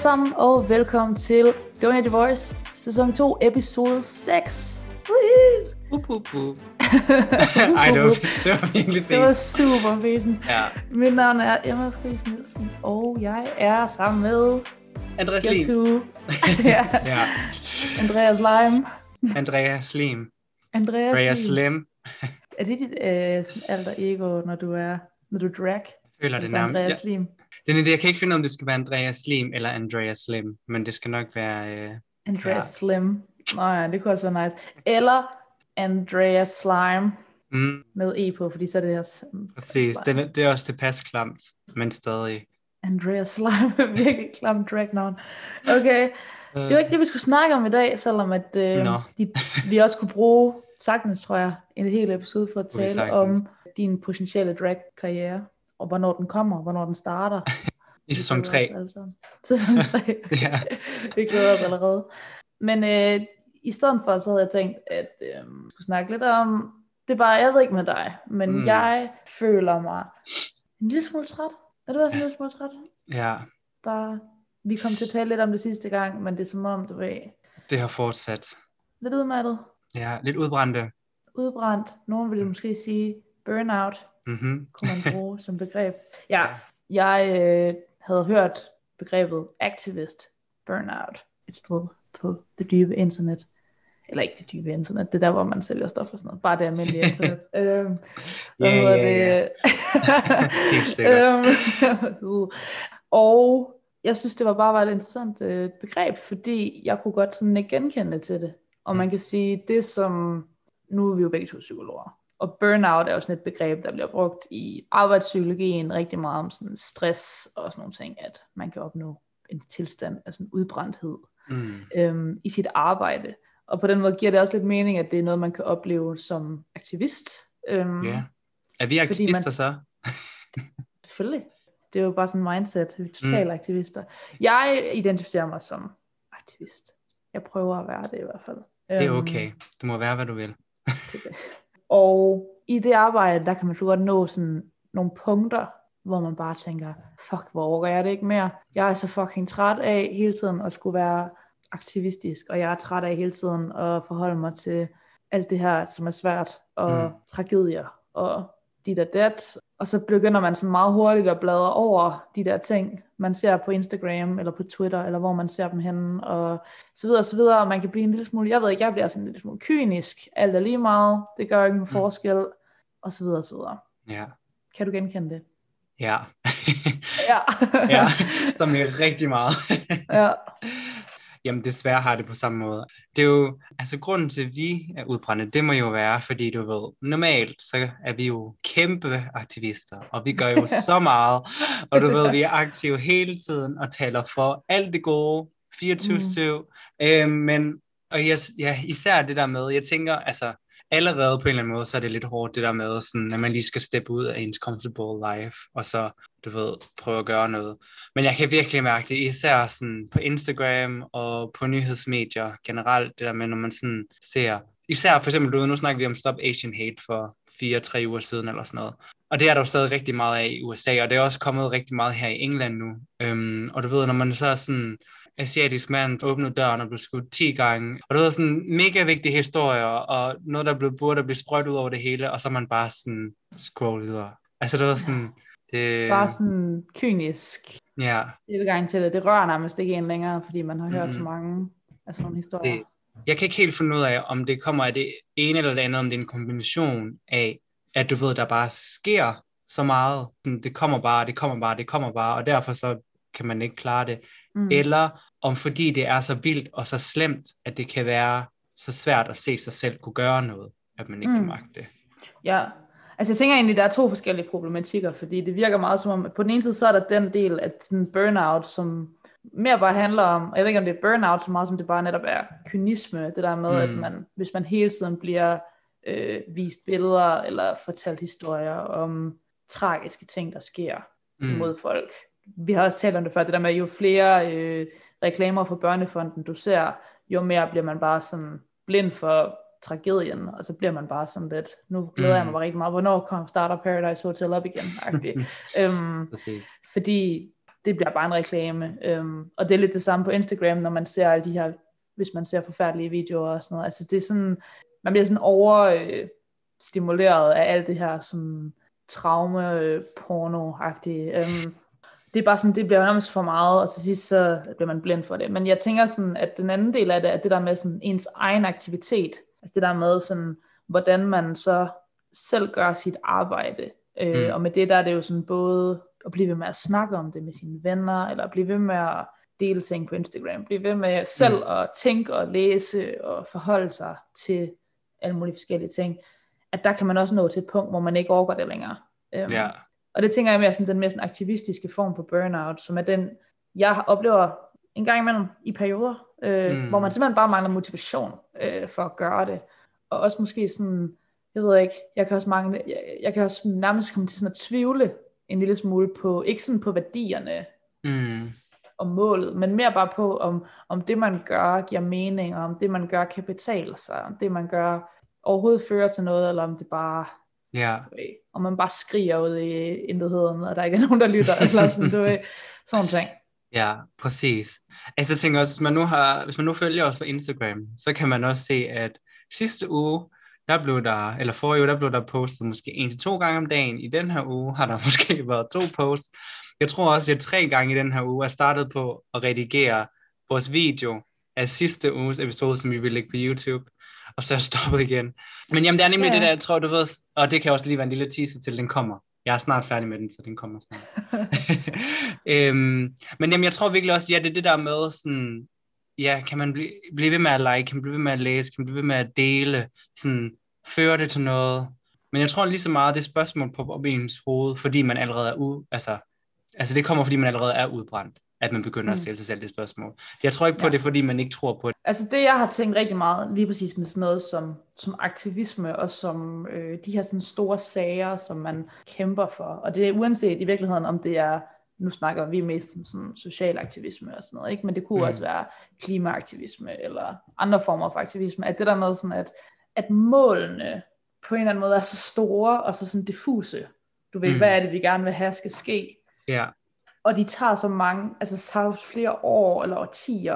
alle sammen, og velkommen til Donate Your Voice, sæson 2, episode 6. Up, up, up. Ej, det var, det var virkelig Det var super fesen. Ja. Mit navn er Emma Friis Nielsen, og jeg er sammen med Andreas. Who? ja, Ja. Andreas Lime. Andreas Lim. Andreas, Andreas Lim. Slim. Er det dit øh, alter ego, når du er når du drag? Føler det Altså nærmest. Ja. Andreas Lim. Det er det, jeg kan ikke finde om det skal være Andreas Lim eller Andreas Slim, men det skal nok være... Øh... Andreas Ja. Slim. Nå ja, det kunne også være nice. Eller Andreas Slime Mm, med E på, fordi så er det sådan- præcis. slime. Det, er- det er også tilpas klamt, men stadig. Andreas Slime er virkelig klamt dragnavn. Okay, det var ikke det, vi skulle snakke om i dag, selvom at øh, Nå. de, vi også kunne bruge sagtens, tror jeg, en hel episode for at tale om din potentielle drag-karriere, og hvornår den kommer, hvornår den starter. I sæson Vi glæder 3. os alle sammen. Sæson 3. Ja. vi glæder os allerede. Men øh, i stedet for, så havde jeg tænkt, at øh, vi skulle snakke lidt om, det er bare, jeg ved ikke med dig, men Mm. mm. jeg føler mig en lille smule træt. Er du også en lille smule træt? ja, Bare, vi kom til at tale lidt om det sidste gang, men det er som om, du ved, det har fortsat. lidt udmattet, Ja, lidt udbrændte. udbrændt. Nogen ville måske sige burnout, Mm-hmm. kunne man bruge som begreb. Ja, jeg øh, havde hørt begrebet activist burnout et sted på det dybe internet. Eller ikke det dybe internet, det er der, hvor man sælger stoffer og sådan noget. Bare det almindelige internet. øhm, hvad hedder det? Øhm, og jeg synes, det var bare var et interessant øh, begreb, fordi jeg kunne godt sådan genkende til det. Og man Mm. kan sige, det som, nu er vi jo begge to psykologer, og burnout er jo sådan et begreb, der bliver brugt i arbejdspsykologien rigtig meget om sådan stress og sådan nogle ting, at man kan opnå en tilstand af sådan udbrændthed Mm. øhm, i sit arbejde. Og på den måde giver det også lidt mening, at det er noget, man kan opleve som aktivist. Øhm, Ja. Er vi aktivister man- så? Selvfølgelig. Det er jo bare sådan en mindset. Vi er totale mm. aktivister. Jeg identificerer mig som aktivist. Jeg prøver at være det i hvert fald. Det er Øhm, okay. Du må være, hvad du vil. Og i det arbejde, der kan man så godt nå sådan nogle punkter, hvor man bare tænker, fuck, hvor overgår jeg det ikke mere? Jeg er så fucking træt af hele tiden at skulle være aktivistisk, og jeg er træt af hele tiden at forholde mig til alt det her, som er svært, og Mm. tragedier, og dit og dat. Og så begynder man sådan meget hurtigt at bladre over de der ting, man ser på Instagram, eller på Twitter, eller hvor man ser dem henne, og så videre, og så videre, og man kan blive en lille smule, jeg ved ikke, jeg bliver sådan en lille smule kynisk, alt er lige meget, det gør ikke en forskel, og så videre, og så videre. Ja. Kan du genkende det? Ja. Ja. ja, som er rigtig meget. ja. Jamen desværre har det på samme måde. Det er jo, altså grunden til, at vi er udbrændte, det må jo være, fordi du ved, normalt så er vi jo kæmpe aktivister, og vi gør jo så meget, og du ved, vi er aktive hele tiden og taler for alt det gode, 24-7, mm. øhm, men og jeg, ja, især det der med, jeg tænker, altså allerede på en eller anden måde, så er det lidt hårdt det der med, sådan, at man lige skal steppe ud af ens comfortable life, og så, du ved, prøve at gøre noget. Men jeg kan virkelig mærke det, især sådan på Instagram og på nyhedsmedier generelt, det der med, når man sådan ser, især for eksempel, du ved, nu snakker vi om Stop Asian Hate for fire-tre uger siden eller sådan noget. Og det er der jo stadig rigtig meget af i USA, og det er også kommet rigtig meget her i England nu. Øhm, og du ved, når man så er sådan asiatisk mand åbnede døren og blev skudt 10 gange. Og det var sådan mega vigtige historier, og noget, der blev burde blive sprøjt ud over det hele, og så man bare sådan scroll videre. Altså det var sådan... Det, Bare sådan kynisk Ja, tilgang til det. Det rører nærmest ikke en længere, fordi man har hørt Mhm. så mange af sådan historier. det, jeg kan ikke helt finde ud af, om det kommer af det ene eller det andet, om det er en kombination af, at du ved, der bare sker så meget. Det kommer bare, det kommer bare, det kommer bare, og derfor så kan man ikke klare det. Mm. Eller om fordi det er så vildt og så slemt, at det kan være så svært at se sig selv kunne gøre noget, at man ikke mm. Kan magte det. Ja, altså jeg tænker egentlig, der er to forskellige problematikker, fordi det virker meget som om, at på den ene side, så er der den del af burnout, som mere bare handler om, og jeg ved ikke om det er burnout så meget, som det bare netop er kynisme, det der med, mm. at man, hvis man hele tiden bliver øh, vist billeder, eller fortalt historier om tragiske ting, der sker mm. mod folk. Vi har også talt om det før, det der med, jo flere øh, reklamer for børnefonden du ser, jo mere bliver man bare sådan blind for tragedien, og så bliver man bare sådan lidt, nu glæder mm. jeg mig Mm. bare rigtig meget, hvornår kommer starter Paradise Hotel op igen? øhm, fordi det bliver bare en reklame. Øhm, og det er lidt det samme på Instagram, når man ser alle de her, hvis man ser forfærdelige videoer og sådan noget. Altså det er sådan, man bliver sådan over øh, stimuleret af alt det her sådan traume-porno-agtige. Øhm, det er bare sådan, det bliver nærmest for meget, og til sidst så bliver man blind for det. Men jeg tænker sådan, at den anden del af det, er det der med sådan ens egen aktivitet, altså det der med sådan, hvordan man så selv gør sit arbejde. Øh, mm. Og med det der er det jo sådan både at blive ved med at snakke om det med sine venner, eller at blive ved med at dele ting på Instagram, blive ved med selv mm. at tænke og læse og forholde sig til alle mulige forskellige ting, at der kan man også nå til et punkt, hvor man ikke overgår det længere. Um, Ja. Og det tænker jeg mere sådan den sådan aktivistiske form for burnout, som er den, jeg oplever en gang imellem i perioder, øh, Mm. hvor man simpelthen bare mangler motivation øh, for at gøre det. Og også måske sådan, jeg ved ikke, jeg kan også mangle, jeg, jeg kan også nærmest komme til sådan at tvivle en lille smule på, ikke sådan på værdierne Mm. og målet, men mere bare på, om, om det man gør giver mening, og om det man gør kan betale sig, om det man gør overhovedet fører til noget, eller om det bare Ja. du ved, og man bare skriger ud i intetheden, og der ikke er nogen, der lytter, eller sådan, du ved, sådan ting. Ja, præcis. Altså jeg tænker også, hvis man nu, har, hvis man nu følger os på Instagram, så kan man også se, at sidste uge, der blev der, eller forrige uge, der blev der postet måske en til to gange om dagen. I den her uge har der måske været to posts. Jeg tror også, at jeg tre gange i den her uge er startet på at redigere vores video af sidste uges episode, som vi vil lægge på YouTube. Og så er jeg stoppet igen. Men jamen, det er nemlig Ja. det der, jeg tror, du ved, og det kan også lige være en lille teaser til, den kommer. Jeg er snart færdig med den, så den kommer snart. øhm, men jamen, jeg tror virkelig også, ja, det er det der med sådan, ja, kan man blive, blive ved med at like, kan man blive ved med at læse, kan man blive ved med at dele, sådan, føre det til noget. Men jeg tror lige så meget, det spørgsmål på op i ens hoved, fordi man allerede er u, altså, altså det kommer, fordi man allerede er udbrændt, at man begynder mm. at stille sig selv det spørgsmål. Jeg tror ikke på Ja. det, fordi man ikke tror på det. Altså det, jeg har tænkt rigtig meget, lige præcis med sådan noget som, som aktivisme, og som øh, de her sådan store sager, som man kæmper for, og det er uanset i virkeligheden, om det er, nu snakker vi mest om sådan social aktivisme og sådan noget, ikke? men det kunne Mm. også være klimaaktivisme, eller andre former for aktivisme, at det der med sådan, at, at målene på en eller anden måde er så store, og så sådan diffuse. Du ved, mm. hvad er det, vi gerne vil have skal ske, Ja, og de tager så mange, altså tager flere år eller årtier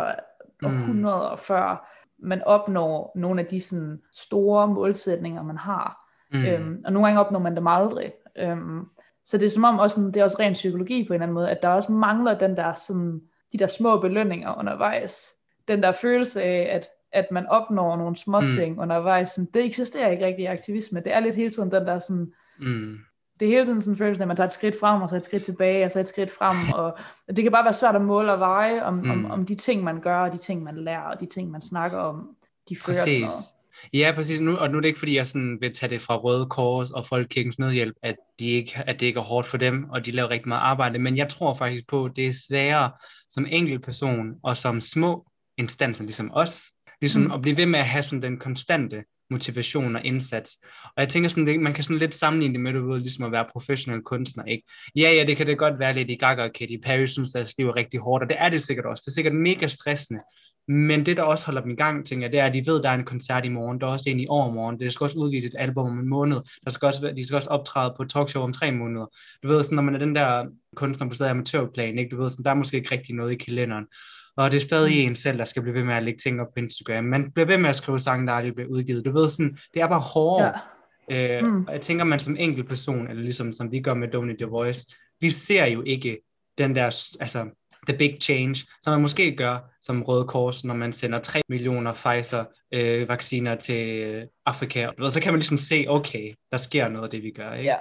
og Mm. hundreder før man opnår nogle af de sådan store målsætninger, man har. mm. Mm. Øhm, og nogle gange opnår man dem aldrig. Øhm, så det er som om også sådan, det er også ren psykologi på en eller anden måde, at der også mangler den der sådan, de der små belønninger undervejs. Den der følelse af, at, at man opnår nogle små Mm. ting undervejs, sådan, det eksisterer ikke rigtig i aktivisme. Det er lidt hele tiden den der sådan, Mm. Det er hele tiden sådan en følelse, at man tager et skridt frem, og så et skridt tilbage, og så et skridt frem, og det kan bare være svært at måle og veje, om, mm. Om, om de ting, man gør, og de ting, man lærer, og de ting, man snakker om, de fører Præcis. noget. Ja, præcis. Nu, og nu er det ikke, fordi jeg sådan vil tage det fra Røde Kors og Folkekirkens Nødhjælp, at, de ikke, at det ikke er hårdt for dem, og de laver rigtig meget arbejde. Men jeg tror faktisk på, at det er sværere som enkelt person og som små instanser, ligesom os, ligesom. Mm. at blive ved med at have sådan den konstante motivation og indsats. Og jeg tænker sådan, det, man kan sådan lidt sammenligne det med, du ved, ligesom at være professionel kunstner, ikke? Ja, ja, det kan det godt være lidt i Gaga og Katy Perry synes, at deres liv er rigtig hårdt, og det er det sikkert også. Det er sikkert mega stressende. Men det, der også holder dem i gang, tænker jeg, det er, at de ved, at der er en koncert i morgen, der er også en i overmorgen, det skal også udgives et album om en måned, der skal også, de skal også optræde på et talkshow om tre måneder. Du ved, sådan, når man er den der kunstner på stedet amatørplan, ikke? Du ved, sådan, der er måske ikke rigtig noget i kalenderen. Og det er stadig Mm. en selv, der skal blive ved med at lægge ting op på Instagram. Man bliver ved med at skrive sange, der aldrig bliver udgivet. Du ved, sådan, det er bare hårdere. Ja. Øh, Mm. Og jeg tænker, man som enkelt person, eller ligesom som vi gør med Donate Your Voice, vi ser jo ikke den der, altså, the big change, som man måske gør som Røde Kors, når man sender 3 millioner Pfizer-vacciner til øh, Afrika. Du ved, Så kan man ligesom se, okay, der sker noget af det, vi gør. Ikke? Ja.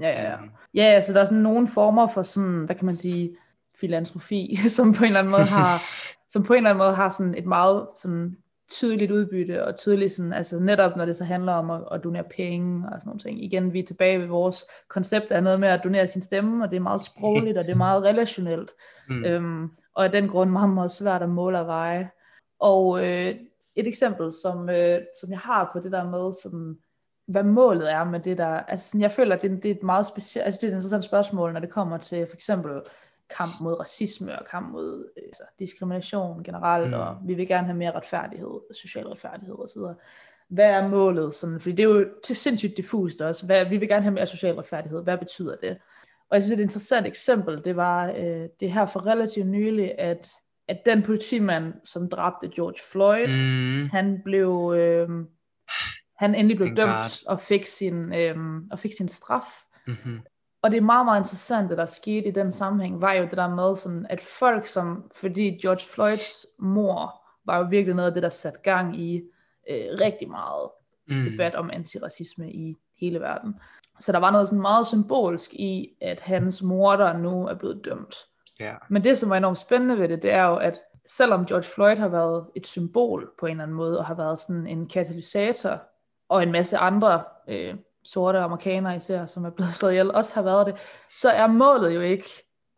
Ja, ja, ja. Øhm, Ja, altså der er sådan nogle former for sådan, hvad kan man sige, filantrofi, som på en eller anden måde har, som på en eller anden måde har sådan et meget sådan tydeligt udbytte, og tydeligt sådan, altså netop når det så handler om at, at donere penge og sådan nogle ting. Igen, vi er tilbage ved vores koncept er noget med at donere sin stemme, og det er meget sprogligt, og det er meget relationelt. mm, Øhm, og af den grund meget, meget svært at måle og veje. Og øh, et eksempel, som, øh, som jeg har på det der med, sådan, hvad målet er med det der, altså sådan, jeg føler, at det, det er et meget specielt, altså det er et interessant spørgsmål, når det kommer til for eksempel kamp mod racisme og kamp mod øh, altså, diskrimination generelt, Mm. og vi vil gerne have mere retfærdighed, social retfærdighed osv. Hvad er målet? Sådan, fordi det er jo til sindssygt diffust også. Hvad, vi vil gerne have mere social retfærdighed. Hvad betyder det? Og jeg synes, et interessant eksempel, det var øh, det her for relativt nylig, at, at den politimand, som dræbte George Floyd, mm. han blev, øh, han endelig blev Thank dømt God. og fik sin, øh, og fik sin straf. Mm-hmm. Og det er meget, meget interessant, det der skete i den sammenhæng, var jo det der med, sådan, at folk som, fordi George Floyds mor var jo virkelig noget af det, der satte gang i øh, rigtig meget mm. debat om antiracisme i hele verden. Så der var noget sådan meget symbolsk i, at hans mor der nu er blevet dømt. Yeah. Men det, som var enormt spændende ved det, det er jo, at selvom George Floyd har været et symbol på en eller anden måde, og har været sådan en katalysator, og en masse andre øh, sorte amerikanere især, som er blevet slået ihjel, også har været det, så er målet jo ikke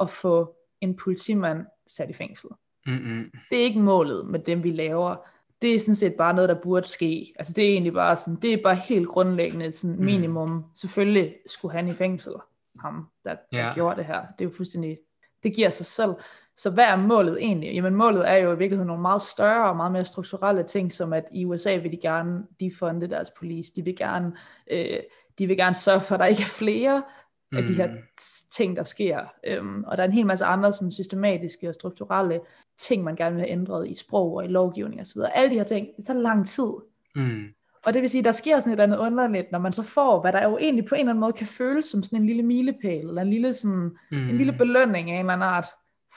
at få en politimand sat i fængsel. Mm-mm. Det er ikke målet med dem, vi laver. Det er sådan set bare noget, der burde ske. Altså det er egentlig bare sådan, det er bare helt grundlæggende sådan mm. minimum. Selvfølgelig skulle han i fængsel, ham, der, der yeah. gjorde det her. Det er jo fuldstændig, det giver sig selv. Så hvad er målet egentlig? Jamen målet er jo i virkeligheden nogle meget større og meget mere strukturelle ting, som at i USA vil de gerne defunde deres police. De vil gerne, øh, de vil gerne sørge for, at der ikke er flere af de her mm. ting, der sker. Øhm, og der er en hel masse andre sådan, systematiske og strukturelle ting, man gerne vil have ændret i sprog og i lovgivning osv. Alle de her ting, det tager lang tid. Mm. Og det vil sige, der sker sådan et eller andet underligt, når man så får, hvad der jo egentlig på en eller anden måde kan føles som sådan en lille milepæl, eller en lille, sådan, mm. en lille belønning af en eller anden art,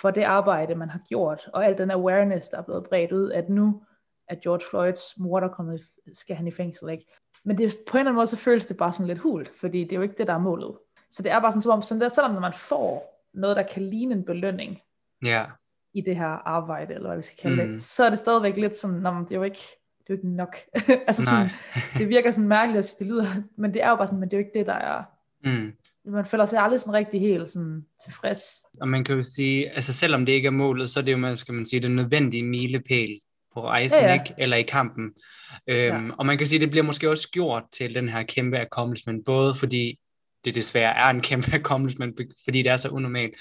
for det arbejde, man har gjort, og al den awareness, der er blevet bredt ud, at nu er George Floyds mor, der kommet, skal han i fængsel, ikke? Men det, på en eller anden måde, så føles det bare sådan lidt hult, fordi det er jo ikke det, der er målet. Så det er bare sådan, som om, sådan der, selvom når man får noget, der kan ligne en belønning yeah. i det her arbejde, eller hvad vi skal kalde mm. det, så er det stadigvæk lidt sådan, Nå, det er jo ikke, det er jo ikke nok. altså sådan, det virker sådan mærkeligt, at det lyder, men det er jo bare sådan, men det er jo ikke det, der er. Mm. Man føler sig aldrig sådan rigtig helt sådan tilfreds. Og man kan jo sige, altså selvom det ikke er målet, så er det jo, man skal man sige, det nødvendige milepæl på rejsen, ja, ja. ikke? Eller i kampen. Øhm, ja. Og man kan sige, det bliver måske også gjort til den her kæmpe accomplishment, både fordi det desværre er en kæmpe accomplishment, fordi det er så unormalt,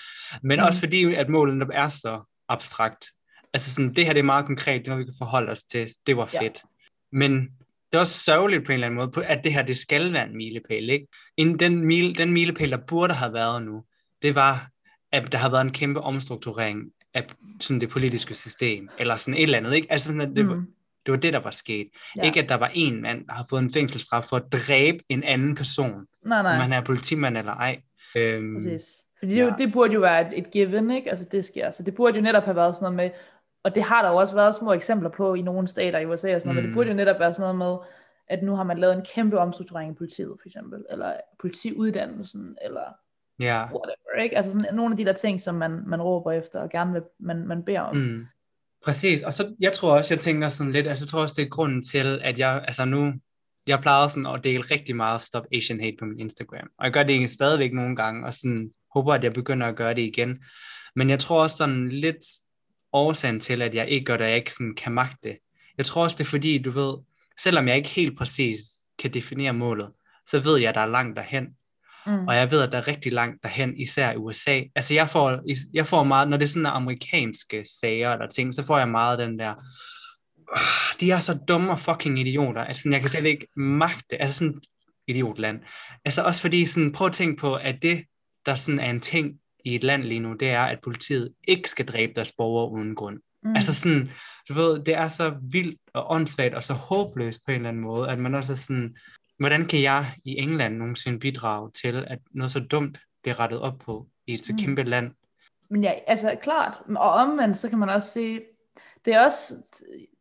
men mm. også fordi, at målet er så abstrakt. Altså sådan, det her det er meget konkret, det vi kan forholde os til, det var fedt. Ja. Men det er også sørgeligt på en eller anden måde, at det her, det skal være en milepæl, ikke? Inden den, mile, den milepæl, der burde have været nu, det var, at der har været en kæmpe omstrukturering af sådan det politiske system, eller sådan et eller andet, ikke? Altså sådan, at det, mm. det var det, der var sket. Ja. Ikke, at der var en mand, der har fået en fængselsstraf for at dræbe en anden person, nej, nej. om han er politimand eller ej. Øhm, Præcis. Fordi det, ja. det burde jo være et, et given, ikke? Altså det sker. Så det burde jo netop have været sådan noget med, og det har der jo også været små eksempler på i nogle stater i USA og sådan noget, mm. men det burde jo netop være sådan noget med, at nu har man lavet en kæmpe omstrukturering i politiet for eksempel, eller politiuddannelsen, eller yeah. whatever, ikke? Altså sådan nogle af de der ting, som man, man råber efter, og gerne vil, man, man beder om. Mm. Præcis, og så, jeg tror også, jeg tænker sådan lidt, altså jeg tror også, det er grunden til, at jeg, altså nu, jeg plejede sådan at dele rigtig meget Stop Asian Hate på min Instagram, og jeg gør det stadigvæk nogle gange, og sådan håber, at jeg begynder at gøre det igen. Men jeg tror også sådan lidt årsagen til, at jeg ikke gør det, jeg ikke sådan kan magte det. Jeg tror også, det er fordi, du ved, selvom jeg ikke helt præcis kan definere målet, så ved jeg, at der er langt derhen. Mm. Og jeg ved, at der er rigtig langt derhen, især i USA. Altså jeg får, jeg får meget, når det er sådan amerikanske sager eller ting, så får jeg meget den der, de er så dumme og fucking idioter. Altså jeg kan slet ikke magte, altså sådan idiotland. Altså også fordi, sådan, prøv at tænke på, at det, der sådan er en ting i et land lige nu, det er, at politiet ikke skal dræbe deres borgere uden grund. Mm. Altså sådan, du ved, det er så vildt og åndssvagt og så håbløst på en eller anden måde, at man også er sådan, hvordan kan jeg i England nogensinde bidrage til, at noget så dumt bliver rettet op på i et så mm. kæmpe land? Men ja, altså klart, og omvendt, så kan man også sige, det er også,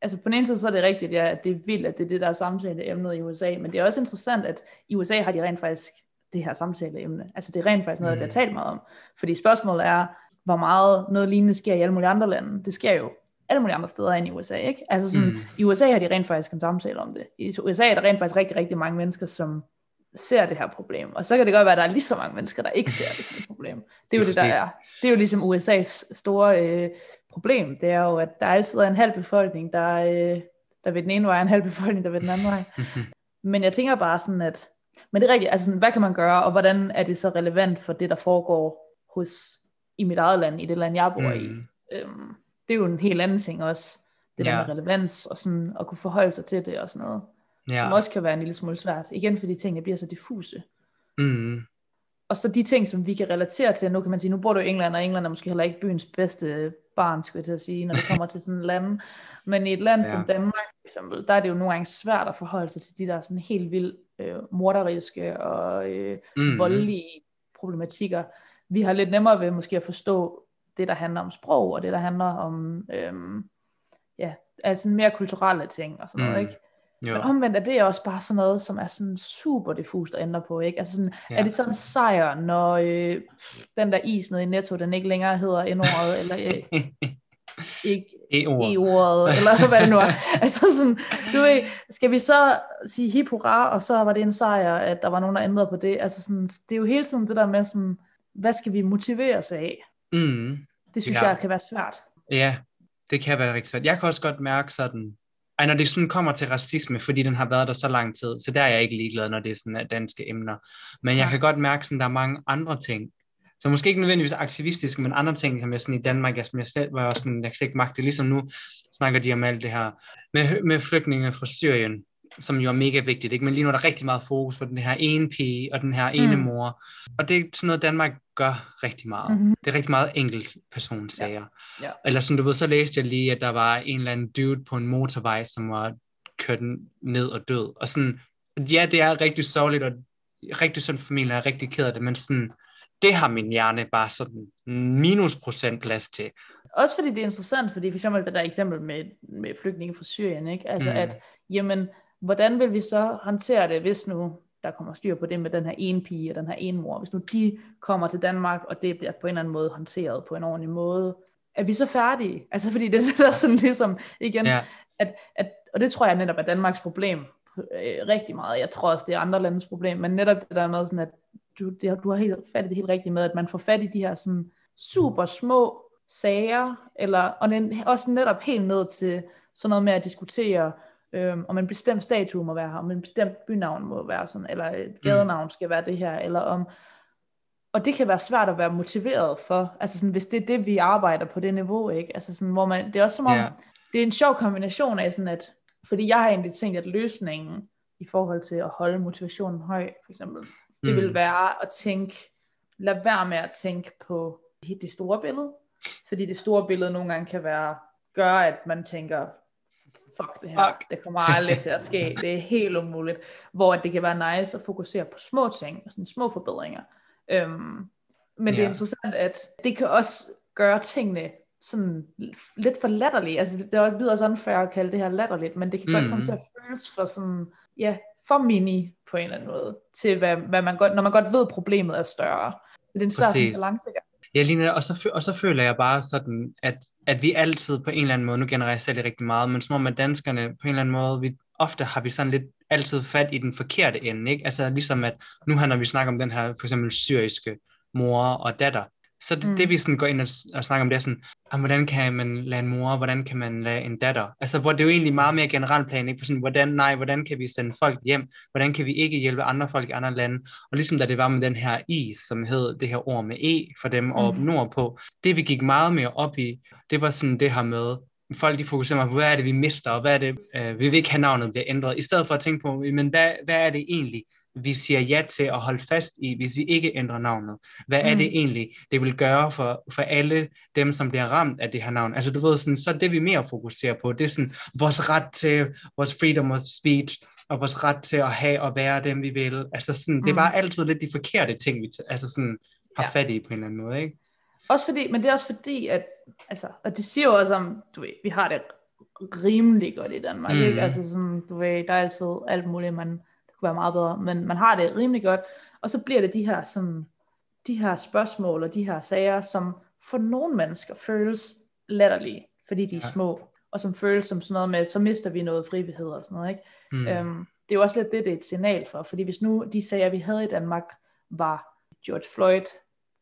altså på den ene side så er det rigtigt, ja, at det er vildt, at det er det, der er samtaleemnet i USA, men det er også interessant, at i USA har de rent faktisk det her samtaleemne. Altså det er rent faktisk noget, der bliver mm. talt meget om. Fordi spørgsmålet er, hvor meget noget lignende sker i alle mulige andre lande. Det sker jo alle mulige andre steder end i USA, ikke? Altså sådan, mm. i USA har de rent faktisk en samtale om det. I USA er der rent faktisk rigtig, rigtig mange mennesker, som ser det her problem. Og så kan det godt være, at der er lige så mange mennesker, der ikke ser det som et problem. Det er jo det, der er. Det er jo ligesom USA's store øh, problem. Det er jo, at der altid er en halv befolkning, der, øh, der ved den ene vej, og en halv befolkning, der ved den anden vej. Men jeg tænker bare sådan, at men det er rigtigt, altså sådan, hvad kan man gøre, og hvordan er det så relevant for det, der foregår hos, i mit eget land, i det land, jeg bor mm. i. Øhm, det er jo en helt anden ting også, det ja. der med relevans, og sådan at kunne forholde sig til det og sådan noget. Ja. Som også kan være en lille smule svært. Igen fordi tingene bliver så diffuse. Mm. og så de ting, som vi kan relatere til, nu kan man sige, nu bor du i England, og England er måske heller ikke byens bedste barn, skulle jeg til at sige, når det kommer til sådan et land. Men i et land ja. som Danmark, for eksempel, der er det jo nogle gange svært at forholde sig til de der sådan helt vildt øh, morderiske og øh, mm. voldelige problematikker. Vi har lidt nemmere ved måske at forstå det, der handler om sprog, og det, der handler om øh, ja, altså mere kulturelle ting og sådan noget, mm. ikke? Jo. Men omvendt er det også bare sådan noget, som er sådan super diffust at ændre på, ikke? Altså sådan, ja. er det sådan en sejr, når øh, den der is nede i Netto, den ikke længere hedder N-ordet, eller øh, ikke E-ordet, eller hvad det nu er. altså sådan, du ved, skal vi så sige hip hurra, og så var det en sejr, at der var nogen, der ændrede på det. Altså sådan, det er jo hele tiden det der med sådan, hvad skal vi motivere os af? Mm. Det synes ja. jeg kan være svært. Ja, det kan være rigtig svært. Jeg kan også godt mærke sådan, ej, når det sådan kommer til racisme, fordi den har været der så lang tid, så der er jeg ikke ligeglad, når det er sådan danske emner. Men jeg ja. kan godt mærke, at der er mange andre ting, så måske ikke nødvendigvis aktivistiske, men andre ting, som jeg sådan i Danmark, jeg, som jeg slet var sådan, jeg kan ikke magte, ligesom nu snakker de om alt det her med, med flygtninge fra Syrien, som jo er mega vigtigt, ikke? men lige nu er der rigtig meget fokus på den her ene pige og den her ene mm. mor, og det er sådan noget, Danmark gør rigtig meget. Mm-hmm. Det er rigtig meget enkeltpersonsager. Ja. Ja. Eller sådan, du ved, så læste jeg lige, at der var en eller anden dude på en motorvej, som var kørt ned og død, og sådan, ja, det er rigtig sørgeligt, og rigtig sådan familie er rigtig ked af det, men sådan, det har min hjerne bare sådan minus procent plads til. Også fordi det er interessant, fordi for eksempel det der eksempel med, med flygtninge fra Syrien, ikke? Altså mm. at, jamen, hvordan vil vi så håndtere det, hvis nu der kommer styr på det med den her ene pige og den her ene mor, hvis nu de kommer til Danmark, og det bliver på en eller anden måde håndteret på en ordentlig måde, er vi så færdige? Altså fordi det er sådan ligesom, igen, ja. at, at, og det tror jeg netop er Danmarks problem øh, rigtig meget. Jeg tror også, det er andre landes problem, men netop det der med sådan, at du, du har helt fat i det helt rigtigt med, at man får fat i de her sådan super små sager, eller, og også netop helt ned til sådan noget med at diskutere, øhm, om en bestemt statue må være her, om en bestemt bynavn må være sådan, eller et mm. gadenavn skal være det her, eller om, og det kan være svært at være motiveret for, altså sådan, hvis det er det, vi arbejder på det niveau, ikke? Altså sådan, hvor man, det er også som om, yeah. det er en sjov kombination af sådan, at, fordi jeg har egentlig tænkt, at løsningen i forhold til at holde motivationen høj, for eksempel, det mm. vil være at tænke, lad være med at tænke på det store billede, fordi det store billede nogle gange kan være, gøre, at man tænker, fuck det her, fuck. det kommer aldrig til at ske, det er helt umuligt, hvor det kan være nice at fokusere på små ting, sådan små forbedringer. Øhm, men yeah. det er interessant, at det kan også gøre tingene sådan lidt for latterligt, altså det er også også unfair at kalde det her latterligt, men det kan mm. godt komme til at føles for sådan, ja, for mini på en eller anden måde, til hvad, hvad man godt, når man godt ved, at problemet er større. Det er en svær balance. Ja, lige og så, og så føler jeg bare sådan, at, at vi altid på en eller anden måde, nu genererer jeg selv rigtig meget, men som om at danskerne på en eller anden måde, vi, ofte har vi sådan lidt altid fat i den forkerte ende, ikke? Altså ligesom at, nu her når vi snakker om den her for eksempel syriske mor og datter, så det, mm. det vi sådan går ind og, og snakker om, det er sådan, ah, hvordan kan man lade en mor, hvordan kan man lade en datter? Altså, hvor det er jo egentlig meget mere generelt plan, ikke? På sådan, hvordan, nej, hvordan kan vi sende folk hjem? Hvordan kan vi ikke hjælpe andre folk i andre lande? Og ligesom da det var med den her is, som hed det her ord med E for dem mm. og nordpå, det vi gik meget mere op i, det var sådan det her med, folk de fokuserer på, hvad er det, vi mister, og hvad er det, øh, vi vil ikke have navnet bliver ændret, i stedet for at tænke på, men hvad, hvad er det egentlig, vi siger ja til at holde fast i, hvis vi ikke ændrer navnet? Hvad er det mm. egentlig, det vil gøre for, for alle dem, som bliver ramt af det her navn? Altså du ved, sådan, så det vi mere fokuserer på, det er sådan vores ret til, vores freedom of speech, og vores ret til at have og være dem, vi vil. Altså sådan, mm. det er bare altid lidt de forkerte ting, vi altså sådan, har ja. fat i på en eller anden måde, ikke? Også fordi, men det er også fordi, at, altså, og det siger jo også om, du ved, vi har det rimelig godt i Danmark, mm. ikke? Altså sådan, du ved, der er altid alt muligt, man kunne være meget bedre, men man har det rimelig godt, og så bliver det de her, sådan, de her spørgsmål og de her sager, som for nogle mennesker føles latterlige, fordi de er ja. små, og som føles som sådan noget med, så mister vi noget frivillighed og sådan noget, ikke? Mm. Øhm, det er jo også lidt det, det er et signal for, fordi hvis nu de sager, vi havde i Danmark, var George Floyd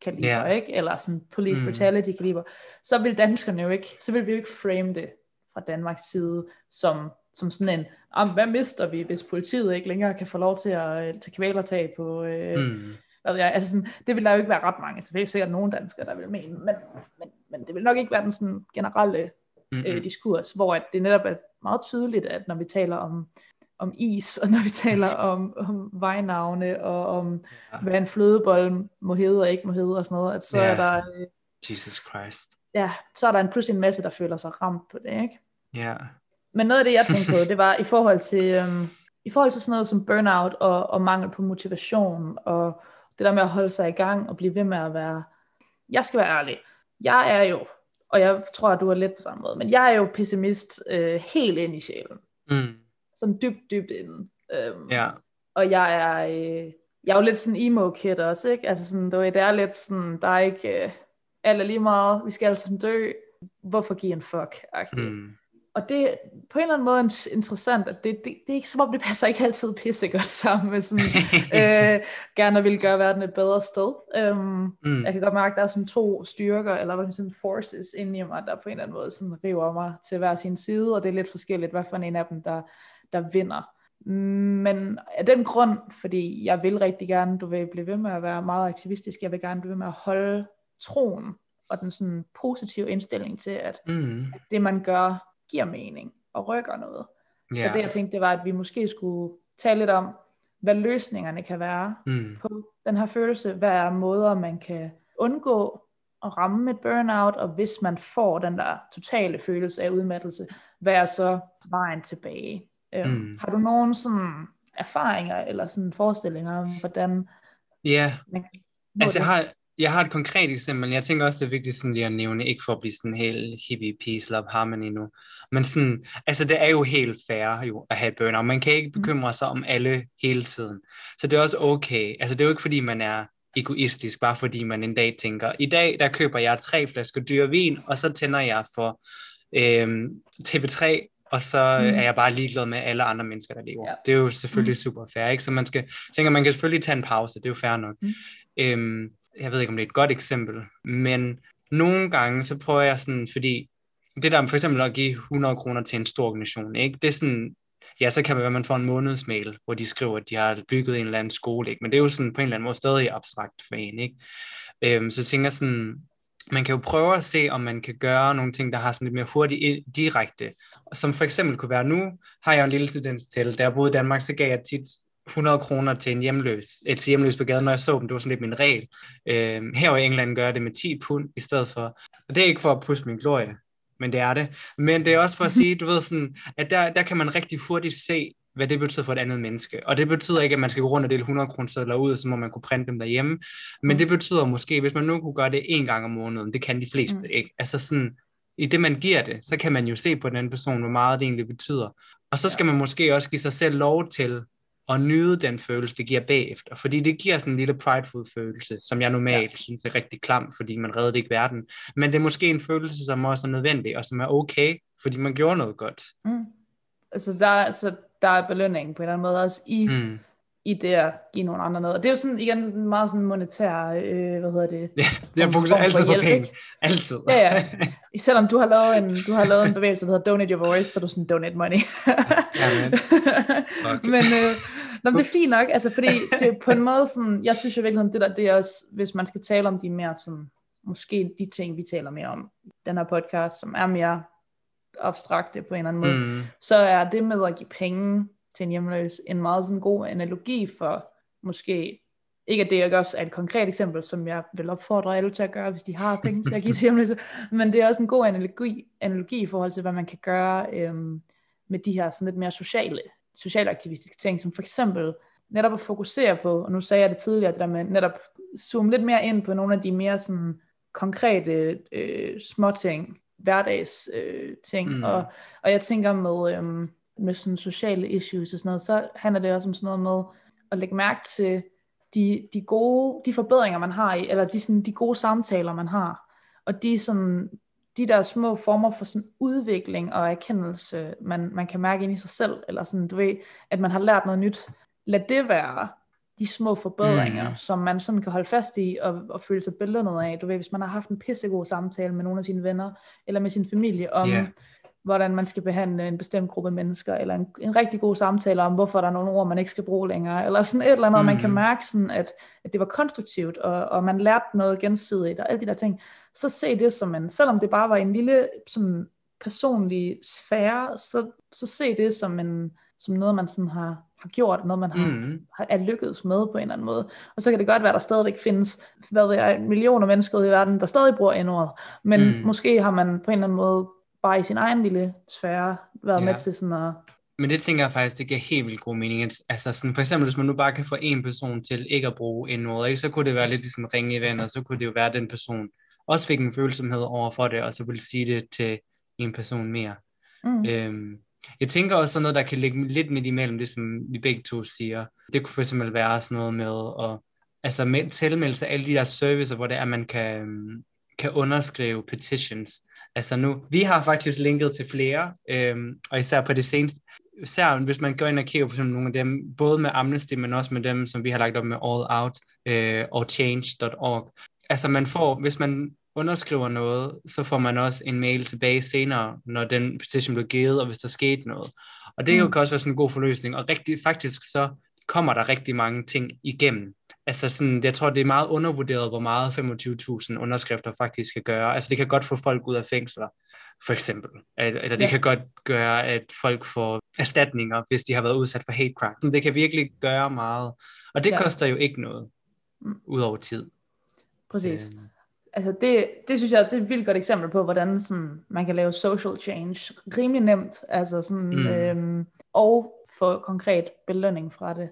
kaliber, yeah. ikke? Eller sådan police mm. brutality kaliber, så vil danskerne jo ikke, så vil vi jo ikke frame det fra Danmarks side som som sådan en, ah, hvad mister vi, hvis politiet ikke længere kan få lov til at øh, tage kvælertag på... Øh, mm. Jeg, altså sådan, det vil der jo ikke være ret mange, så det er sikkert nogle danskere, der vil mene, men, men, men det vil nok ikke være den sådan generelle mm-hmm. øh, diskurs, hvor at det netop er meget tydeligt, at når vi taler om om is, og når vi taler om, om vejnavne, og om ja. hvad en flødebold må hedde og ikke må hedde, og sådan noget, at så ja. er der... Øh, Jesus Christ. Ja, så er der en pludselig en masse, der føler sig ramt på det, ikke? Ja. Men noget af det, jeg tænkte på, det var i forhold til, øhm, i forhold til sådan noget som burnout og, og mangel på motivation, og det der med at holde sig i gang og blive ved med at være... Jeg skal være ærlig. Jeg er jo, og jeg tror, at du er lidt på samme måde, men jeg er jo pessimist øh, helt ind i sjælen. Mm. Sådan dybt, dybt inden. Øhm, Ja. Og jeg er, øh, jeg er jo lidt sådan emo kid også, ikke? Altså sådan, det er lidt sådan, der er ikke, øh, alt er lige meget, vi skal altså sådan dø, hvorfor give en fuck. Mm. Og det er på en eller anden måde in- interessant, at det, det, det er ikke som om, det passer ikke altid pisse godt sammen med sådan, øh, gerne at ville gøre verden et bedre sted. Um, Mm. Jeg kan godt mærke, at der er sådan to styrker, eller hvad man sådan forces inde i mig, der på en eller anden måde sådan river mig til hver sin side, og det er lidt forskelligt, hvad for en af dem, der, der vinder. Men af den grund, fordi jeg vil rigtig gerne, du vil blive ved med at være meget aktivistisk, jeg vil gerne blive ved med at holde troen og den sådan positive indstilling til, at, Mm. at det man gør, giver mening og rykker noget. Så Ja. det jeg tænkte, det var, at vi måske skulle tale lidt om, hvad løsningerne kan være Mm. på den her følelse. Hvad er måder, man kan undgå at ramme et burnout, og hvis man får den der totale følelse af udmattelse, hvad er så vejen tilbage? Øhm, Mm. Har du nogen sådan erfaringer eller sådan forestillinger om, hvordan Ja, man kan nå altså jeg har, jeg har et konkret eksempel, men jeg tænker også, det er vigtigt sådan lige at nævne, ikke for at blive sådan helt hippie, peace, love, harmony nu, men sådan, altså det er jo helt fair jo at have burnout, man kan ikke Mm. bekymre sig om alle hele tiden, så det er også okay, altså det er jo ikke fordi man er egoistisk, bare fordi man en dag tænker, i dag der køber jeg tre flasker dyre vin, og så tænder jeg for øhm, TV3, og så mm. er jeg bare ligeglad med alle andre mennesker, der lever. Ja. Det er jo selvfølgelig Mm. super fair, ikke? Så man skal, tænker, man kan selvfølgelig tage en pause, det er jo fair nok. Mm. Øhm, jeg ved ikke, om det er et godt eksempel, men nogle gange, så prøver jeg sådan, fordi det der for eksempel at give 100 kroner til en stor organisation, ikke? det er sådan, ja, så kan man være, man får en månedsmail, hvor de skriver, at de har bygget en eller anden skole, ikke? men det er jo sådan på en eller anden måde stadig abstrakt for en, ikke? Øhm, så jeg tænker sådan, man kan jo prøve at se, om man kan gøre nogle ting, der har sådan lidt mere hurtigt direkte, som for eksempel kunne være, nu har jeg en lille tendens til, da jeg boede i Danmark, så gav jeg tit 100 kroner til en hjemløs, et hjemløs på gaden, når jeg så dem, det var sådan lidt min regel. Øhm, her i England gør jeg det med 10 pund i stedet for, og det er ikke for at pusse min glorie, men det er det. Men det er også for at sige, du ved sådan, at der, der kan man rigtig hurtigt se, hvad det betyder for et andet menneske. Og det betyder ikke, at man skal gå rundt og dele 100 kroner ud, så må man kunne printe dem derhjemme. Men det betyder måske, hvis man nu kunne gøre det en gang om måneden, det kan de fleste Mm. ikke. Altså sådan, i det man giver det, så kan man jo se på den anden person, hvor meget det egentlig betyder. Og så skal man måske også give sig selv lov til at nyde den følelse, det giver bagefter. Fordi det giver sådan en lille prideful følelse, som jeg normalt ja. synes er rigtig klam, fordi man reddede ikke verden. Men det er måske en følelse, som også er nødvendig, og som er okay, fordi man gjorde noget godt. Mm. Altså der, er- så der er belønningen på en eller anden måde også i, Mm. i det at give nogle andre noget. Og det er jo sådan igen meget sådan monetær, øh, hvad hedder det? Ja, jeg fokuserer altid på hjælp, penge. ikke? Altid. Ja, ja. Selvom du har lavet en, du har lavet en bevægelse, der hedder Donate Your Voice, så er du sådan, donate money. Jamen. Fuck. Men, øh, nå, det er fint nok, altså fordi det er på en måde sådan, jeg synes jo virkelig, det der, det er også, hvis man skal tale om de mere sådan, måske de ting, vi taler mere om i den her podcast, som er mere abstrakte på en eller anden måde, Mm. så er det med at give penge til en hjemløs en meget sådan god analogi for måske, ikke at det ikke også er et konkret eksempel, som jeg vil opfordre alle til at gøre, hvis de har penge til at give til hjemløse, men det er også en god analogi, analogi i forhold til, hvad man kan gøre øhm, med de her sådan lidt mere sociale, socialaktivistiske ting, som for eksempel netop at fokusere på, og nu sagde jeg det tidligere, det der med netop zoome lidt mere ind på nogle af de mere sådan konkrete øh, små ting, hverdags øh, ting, Mm. og, og jeg tænker med, øhm, med sådan sociale issues og sådan noget, så handler det også om sådan noget med at lægge mærke til de, de gode, de forbedringer man har i, eller de, sådan, de gode samtaler man har, og de sådan, de der små former for sådan udvikling og erkendelse, man, man kan mærke ind i sig selv, eller sådan, du ved, at man har lært noget nyt. Lad det være de små forbedringer, Mm. som man sådan kan holde fast i og, og føle sig belønnet af. Du ved, hvis man har haft en pissegod samtale med nogle af sine venner, eller med sin familie om, yeah. Hvordan man skal behandle en bestemt gruppe mennesker, eller en, en rigtig god samtale om, hvorfor der er nogle ord, man ikke skal bruge længere, eller sådan et eller andet, mm. man kan Mhm. mærke sådan, at, at det var konstruktivt, og, og man lærte noget gensidigt, og alle de der ting, så se det som en, selvom det bare var en lille sådan personlig sfære, så, så se det som en, som noget, man sådan har, har gjort, noget man har, Mm. har, er lykkedes med på en eller anden måde. Og så kan det godt være, at der stadigvæk findes, hvad ved jeg, millioner mennesker ude i verden, der stadig bruger n-ordet. Men Mm. mm. måske har man på en eller anden måde, bare i sin egen lille sfære, været Ja. med til sådan at... Men det tænker jeg faktisk, det giver helt vildt god mening. Altså sådan, for eksempel, hvis man nu bare kan få en person til ikke at bruge en ord, ikke, så kunne det være lidt ligesom ringe i vandet, så kunne det jo være, at den person også fik en følsomhed over for det, og så ville sige det til en person mere. Mm. Øhm, jeg tænker også sådan noget, der kan ligge lidt midt imellem det, som vi begge to siger. Det kunne for eksempel være sådan noget med at altså med, tilmelde sig alle de der servicer, hvor det er, at man kan, øhm, kan underskrive petitions. Altså nu, vi har faktisk linket til flere, øhm, og især på det seneste, især hvis man går ind og kigger på sådan nogle af dem, både med Amnesty, men også med dem, som vi har lagt op med All Out øh, og Change.org. Altså man får, hvis man underskriver noget, så får man også en mail tilbage senere, når den petition blev givet, og hvis der skete noget. Og det mm. kan også være sådan en god forløsning, og rigtig, faktisk så kommer der rigtig mange ting igennem. Altså sådan, jeg tror, det er meget undervurderet, hvor meget 25.000 underskrifter faktisk skal gøre. Altså det kan godt få folk ud af fængsler, for eksempel. Eller det Ja. kan godt gøre, at folk får erstatninger, hvis de har været udsat for hate crime. Så det kan virkelig gøre meget. Og det Ja. koster jo ikke noget, Mm. ud over tid. Præcis. Øhm, Altså det, det synes jeg, det er et vildt godt eksempel på, hvordan sådan, man kan lave social change rimelig nemt, altså sådan, mm. øhm, og få konkret belønning fra det.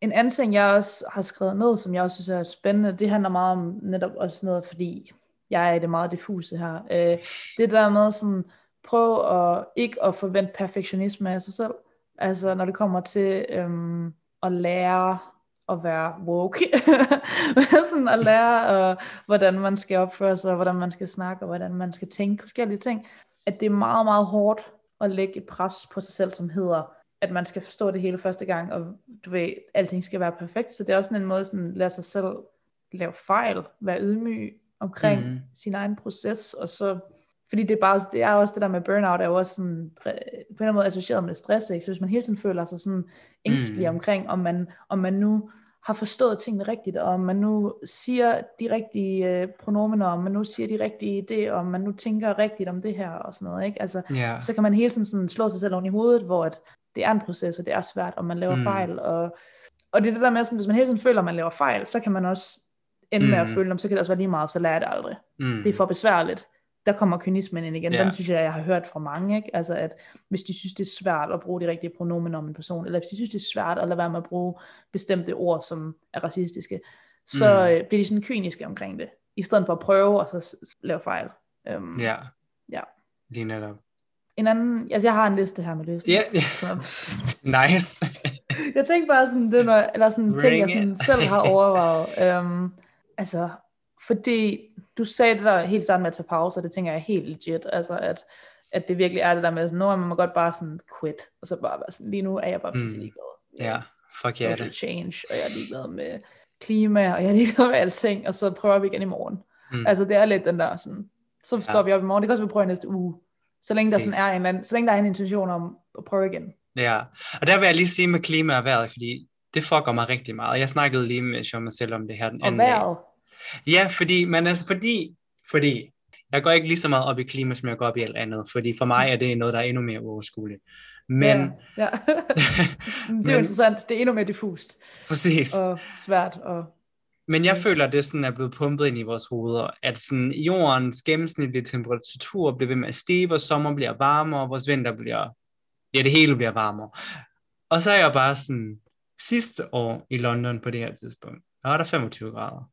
En anden ting, jeg også har skrevet ned, som jeg også synes er spændende, det handler meget om netop også noget, fordi jeg er i det meget diffuse her. Øh, det der med sådan, prøv at ikke at forvente perfektionisme af sig selv. Altså når det kommer til øhm, at lære at være woke. sådan at lære, og hvordan man skal opføre sig, og hvordan man skal snakke, og hvordan man skal tænke forskellige ting. At det er meget, meget hårdt at lægge et pres på sig selv, som hedder, at man skal forstå det hele første gang, og du ved, alting skal være perfekt. Så det er også sådan en måde, sådan lære sig selv lave fejl, være ydmyg omkring mm. sin egen proces, og så fordi det er, bare, det er også det der med burnout, er jo også sådan, på en eller anden måde associeret med stress, ikke? så hvis man hele tiden føler sig sådan ængstelig Mm. omkring, om man, om man nu har forstået tingene rigtigt, og om man nu siger de rigtige øh, pronomener, om man nu siger de rigtige idéer, om man nu tænker rigtigt om det her, og sådan noget, ikke? Altså, Ja. så kan man hele tiden sådan slå sig selv oven i hovedet, hvor at det er en proces, og det er svært, og man laver Mm. mm. fejl, og, og det er det der med, sådan, hvis man hele tiden føler, at man laver fejl, så kan man også ende med at Mm. føle, om så kan det også være lige meget, så lærer jeg det aldrig. Mm. Det er for besværligt. Der kommer kynismen ind igen. Ja. Den synes jeg, jeg har hørt fra mange. Ikke? Altså at hvis de synes, det er svært at bruge de rigtige pronomener om en person, eller hvis de synes, det er svært at lade være med at bruge bestemte ord, som er racistiske, så Mm. mm. bliver de sådan kyniske omkring det, i stedet for at prøve og så lave fejl. Um, Ja. Ja. Lige netop. En anden, altså jeg har en liste her med løsninger. Ja, ja. Så, Nice. jeg tænkte bare sådan, det noget, eller sådan ting, jeg sådan selv har overvejet. Um, altså, fordi du sagde det der helt sammen med at tage pause, og det tænker jeg er helt legit, altså at, at det virkelig er det der med, sådan, nu man godt bare sådan quit, og så bare være sådan, lige nu er jeg bare Mm. ligeglad. Ja, fuck ja social det. change, og jeg er ligeglad med klima, og jeg er ligeglad med alting, og så prøver vi igen i morgen. Mm. Altså det er lidt den der sådan, så står Ja. vi op i morgen, det kan også vi prøve i næste uge. Så længe der sådan er en anden, så længe der er en intention om at prøve igen. Ja, og der vil jeg lige sige med klima og vejret, fordi det fucker mig rigtig meget. Jeg snakkede lige med Sean selv om det her den Og anden dag. vejret, Ja, fordi, men altså fordi, fordi, jeg går ikke lige så meget op i klima, som jeg går op i alt andet, fordi for mig er det noget, der er endnu mere uoverskueligt. Men, ja, ja. det er Men- jo interessant, det er endnu mere diffust, præcis. og svært, og Men jeg Yes. føler, at det sådan er blevet pumpet ind i vores hoveder, at sådan jordens gennemsnitlige temperatur bliver ved med at stige, vores sommer bliver varmere, vores vinter bliver, ja det hele bliver varmere. Og så er jeg bare sådan, sidste år i London på det her tidspunkt, der var der 25 grader.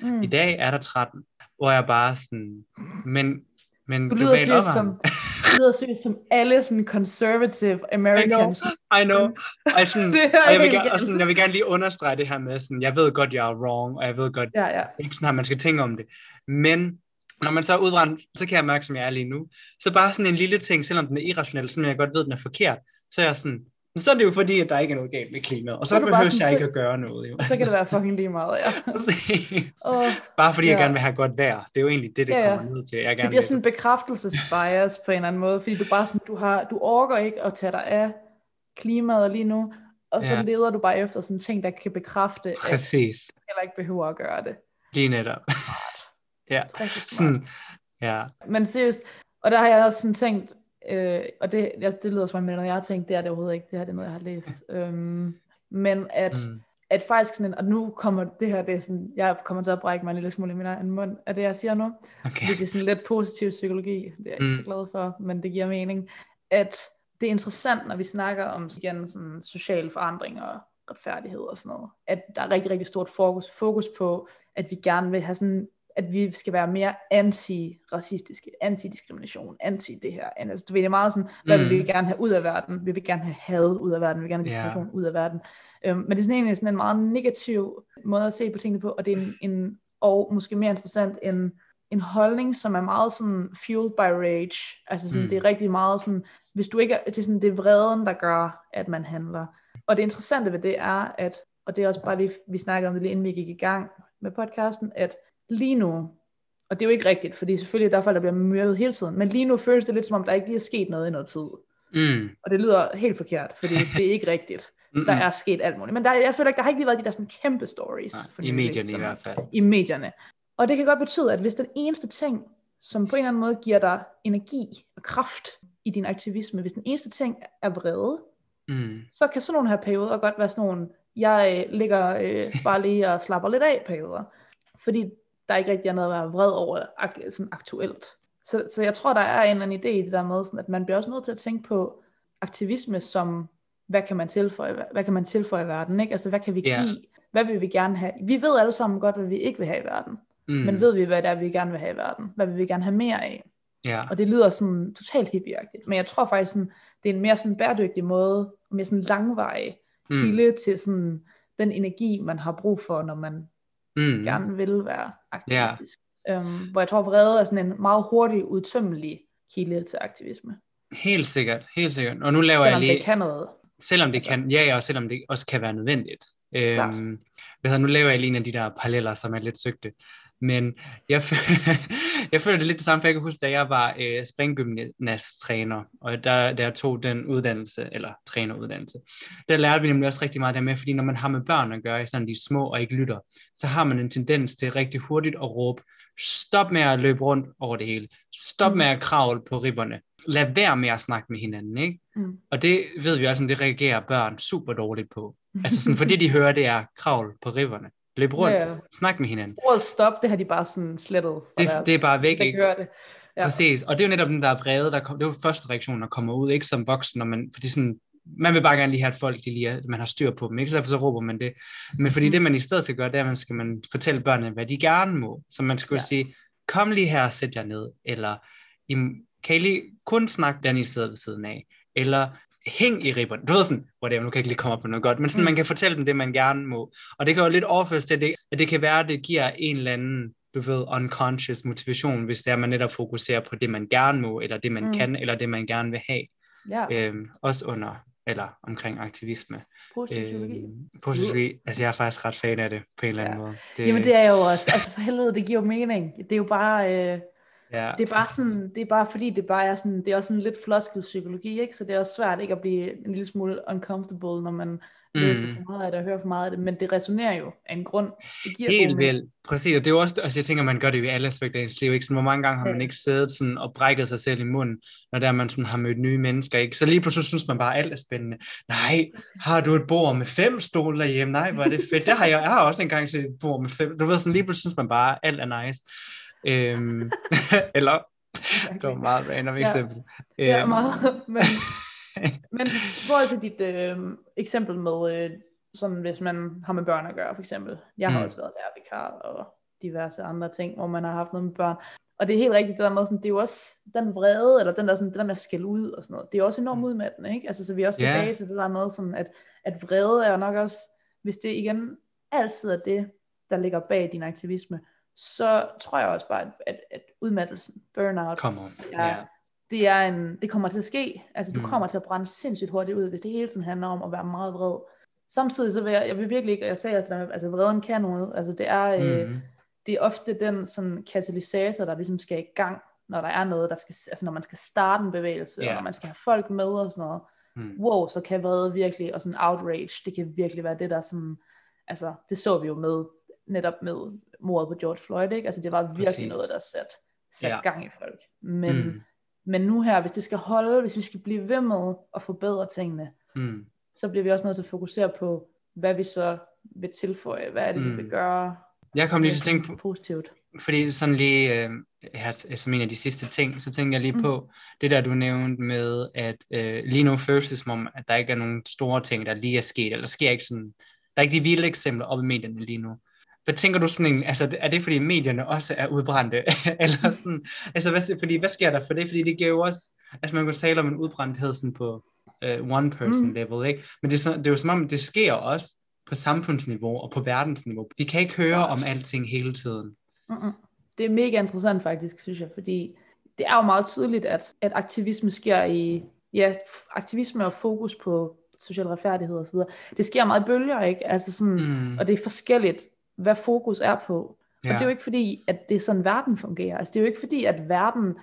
mm. I dag er der 13, hvor jeg bare sådan, men, men du lyder global seriøst opvarmning. som, lyder seriøst som alle sådan conservative Americans. I know. Og jeg, sådan, Det og jeg, vil, gerne, og sådan, jeg vil gerne lige understrege det her med, sådan, jeg ved godt, jeg er wrong, og jeg ved godt, Ja, ja. ikke sådan her, man skal tænke om det. Men når man så er udbrændt, så kan jeg mærke, som jeg er lige nu. Så bare sådan en lille ting, selvom den er irrationel, som jeg godt ved, den er forkert, så er jeg sådan, "Men så er det jo fordi, at der ikke er noget galt med klimaet, og så, Så er behøver sådan, jeg så- ikke at gøre noget. Jo. Så kan det være fucking lige meget, ja. Og bare fordi jeg Ja. gerne vil have godt vejr. Det er jo egentlig det, det Ja, ja. kommer ned til. Jeg gerne det bliver sådan en bekræftelsesbias på en eller anden måde, fordi du bare sådan, du, har, du orker ikke at tage dig af klimaet lige nu, og så Ja. leder du bare efter sådan ting, der kan bekræfte, at Præcis. heller ikke behøver at gøre det. Lige netop. ja. Det er smart. Sådan, ja. Men seriøst, og der har jeg også sådan tænkt, øh, og det, det, det lyder som om, noget, jeg har tænkt, det er det overhovedet ikke, det her det er noget, jeg har læst. øhm, men at, mm. at faktisk sådan, og nu kommer det her, det er sådan, jeg kommer til at brække mig en lille smule i min egen mund af det, jeg siger nu. Okay. Det er sådan lidt positiv psykologi, det er jeg ikke mm. så glad for, men det giver mening. At det er interessant, når vi snakker om igen, sådan, social forandring og retfærdighed og sådan noget, at der er rigtig, rigtig stort fokus, fokus på, at vi gerne vil have sådan at vi skal være mere anti-racistiske, anti-diskrimination, anti det her. Altså, du ved, det er meget sådan, hvad mm. vil vi mm. gerne have ud af verden? Vi vil gerne have had ud af verden, vi vil gerne have diskrimination yeah. ud af verden. Um, men det er sådan egentlig sådan en meget negativ måde at se på tingene på, og det er en, en og måske mere interessant, en, en holdning, som er meget sådan fueled by rage. Altså sådan, mm. det er rigtig meget sådan, hvis du ikke er, det er sådan, det er vreden, der gør, at man handler. Og det interessante ved det er, at, og det er også bare lige, vi snakkede om det lige inden vi gik i gang med podcasten, at lige nu, og det er jo ikke rigtigt, fordi selvfølgelig der er folk, der bliver myrdet hele tiden, men lige nu føles det lidt som om, der ikke lige er sket noget i noget tid. Mm. Og det lyder helt forkert, fordi det er ikke rigtigt. Der er sket alt muligt. Men der, jeg føler ikke, der har ikke lige været de der sådan kæmpe stories. Nej, for I medierne sådan, i hvert fald. I medierne. Og det kan godt betyde, at hvis den eneste ting, som på en eller anden måde giver dig energi og kraft i din aktivisme, hvis den eneste ting er vrede, mm. så kan sådan nogle her perioder godt være sådan nogle, jeg øh, ligger øh, bare lige og slapper lidt af perioder. Fordi der ikke rigtig er noget at være vred over ak- sådan aktuelt. Så, så jeg tror, der er en eller anden idé i det der med, sådan, at man bliver også nødt til at tænke på aktivisme som, hvad kan man tilføje, hvad kan man tilføje i verden, ikke? Altså, hvad kan vi yeah. give? Hvad vil vi gerne have? Vi ved alle sammen godt, hvad vi ikke vil have i verden. Mm. Men ved vi, hvad det er, vi gerne vil have i verden? Hvad vil vi gerne have mere af? Yeah. Og det lyder sådan totalt hippieagtigt. Men jeg tror faktisk, sådan, det er en mere sådan bæredygtig måde, mere sådan langvarig mm. kilde til sådan den energi, man har brug for, når man mm. gerne vil være aktivistisk. Yeah. Øhm, hvor jeg tror, vrede er sådan en meget hurtig, udtømmelig kilde til aktivisme. Helt sikkert, helt sikkert. Og nu laver selvom jeg lige... det kan noget. Selvom det altså. kan, ja, ja, og selvom det også kan være nødvendigt. Øhm, nu laver jeg lige en af de der paralleller, som er lidt søgte. Men jeg, jeg føler det lidt det samme, for jeg kan huske, da jeg var øh, springgymnast-træner, og der, der tog den uddannelse, eller træneruddannelse, der lærte vi nemlig også rigtig meget der med, fordi når man har med børn at gøre, sådan de små og ikke lytter, så har man en tendens til rigtig hurtigt at råbe, stop med at løbe rundt over det hele, stop mm. med at kravle på ribberne, lad være med at snakke med hinanden, ikke? Mm. Og det ved vi også, at det reagerer børn super dårligt på. Altså sådan, fordi de hører, det er kravl på ribberne. Løb rundt, ja, ja. snak med hinanden. Ordet stop, det har de bare sådan slettet. Det, deres, det er bare væk, ikke? det. Ja. Præcis, og det er jo netop den der vrede, der kom, det er jo første reaktion, der kommer ud, ikke som voksen, når man, fordi sådan, man vil bare gerne lige have, at folk de lige at man har styr på dem, ikke? Så derfor så råber man det. Men fordi mm. det, man i stedet skal gøre, det er, at man skal man fortælle børnene, hvad de gerne må. Så man skal ja. sige, kom lige her og sæt jer ned, eller kan I lige kun snakke, den I sidder ved siden af, eller hæng i ribberne. Du ved sådan, whatever, nu kan jeg ikke lige komme op på noget godt, men sådan, mm. man kan fortælle dem det, man gerne må. Og det kan jo lidt overføres til, det, at det kan være, at det giver en eller anden, du ved, unconscious motivation, hvis det er, at man netop fokuserer på det, man gerne må, eller det, man mm. kan, eller det, man gerne vil have. Ja. Øhm, også under, eller omkring aktivisme. Positiv psykologi. Øhm, positiv psykologi. Altså, jeg er faktisk ret fan af det, på en eller anden ja. måde. Det, Jamen, det er jo også, altså for helvede, det giver jo mening. Det er jo bare... Øh Ja. Det er bare sådan, det er bare fordi, det bare er sådan, det er også sådan lidt floskel psykologi, ikke? Så det er også svært ikke at blive en lille smule uncomfortable, når man mm. læser for meget af det og hører for meget af det, men det resonerer jo af en grund. Det giver Helt vildt, præcis, og det er jo også, altså jeg tænker, man gør det jo i alle aspekter af ens liv, ikke? Sådan, hvor mange gange har man ikke siddet sådan og brækket sig selv i munden, når der man sådan har mødt nye mennesker, ikke? Så lige pludselig synes man bare, at alt er spændende. Nej, har du et bord med fem stole derhjemme? Nej, hvor er det fedt. Det har jeg, jeg har også engang set et bord med fem. Du ved, sådan lige pludselig synes man bare, at alt er nice. Øhm, eller, det var meget random eksempel. Ja, ja øhm. meget. Men, men i forhold til dit øh, eksempel med, øh, sådan hvis man har med børn at gøre, for eksempel. Jeg har mm. også været lærervikar og diverse andre ting, hvor man har haft noget med børn. Og det er helt rigtigt, det der med, sådan, det er jo også den vrede, eller den der, sådan, det der med at skælde ud og sådan noget, det er også enormt mm. udmattende, ikke? Altså, så vi er også tilbage yeah. til det der med, sådan, at, at vrede er jo nok også, hvis det igen altid er det, der ligger bag din aktivisme, så tror jeg også bare, at, at, at udmattelsen, burnout, Come on. Er, yeah. det, er en, det kommer til at ske. Altså du mm. kommer til at brænde sindssygt hurtigt ud, hvis det hele tiden handler om at være meget vred. Samtidig så vil jeg, jeg vil virkelig ikke, jeg sagde, at altså, vreden kan noget. Altså det er, mm. øh, mm-hmm. det er ofte den sådan katalysator, der ligesom skal i gang, når der er noget, der skal, altså når man skal starte en bevægelse, yeah. og når man skal have folk med og sådan noget. Mm. Wow, så kan vrede virkelig, og sådan outrage, det kan virkelig være det, der sådan, altså det så vi jo med netop med mordet på George Floyd, ikke? Altså det var virkelig Præcis. noget, der satte sat ja. gang i folk. Men, mm. Men nu her, hvis det skal holde, hvis vi skal blive ved med at forbedre tingene, Mm. så bliver vi også nødt til at fokusere på, hvad vi så vil tilføje, hvad er det, vi Mm. vil gøre Jeg kom lige til at tænke på, positivt. fordi sådan lige øh, her, som en af de sidste ting, så tænker jeg lige Mm. på det der, du nævnte med, at øh, lige nu føles det som om, at der ikke er nogen store ting, der lige er sket, eller der sker ikke sådan, der er ikke de vilde eksempler op i medierne lige nu. Hvad tænker du sådan en, altså er det fordi medierne også er udbrændte, eller sådan, altså hvad, fordi, hvad sker der for det, fordi det giver jo også, altså man kan tale om en udbrændthed sådan på uh, one person Mm. level, ikke? Men det er, så, det er jo som om, det sker også på samfundsniveau og på verdensniveau. Vi kan ikke høre om alting hele tiden. Mm-mm. Det er mega interessant faktisk, synes jeg, fordi det er jo meget tydeligt, at, at aktivisme sker i, ja, aktivisme og fokus på social retfærdighed osv., det sker meget i bølger, ikke? Altså sådan, Mm. og det er forskelligt, hvad fokus er på. Ja. Og det er jo ikke fordi, at det er sådan, verden fungerer. Altså det er jo ikke fordi, at verden,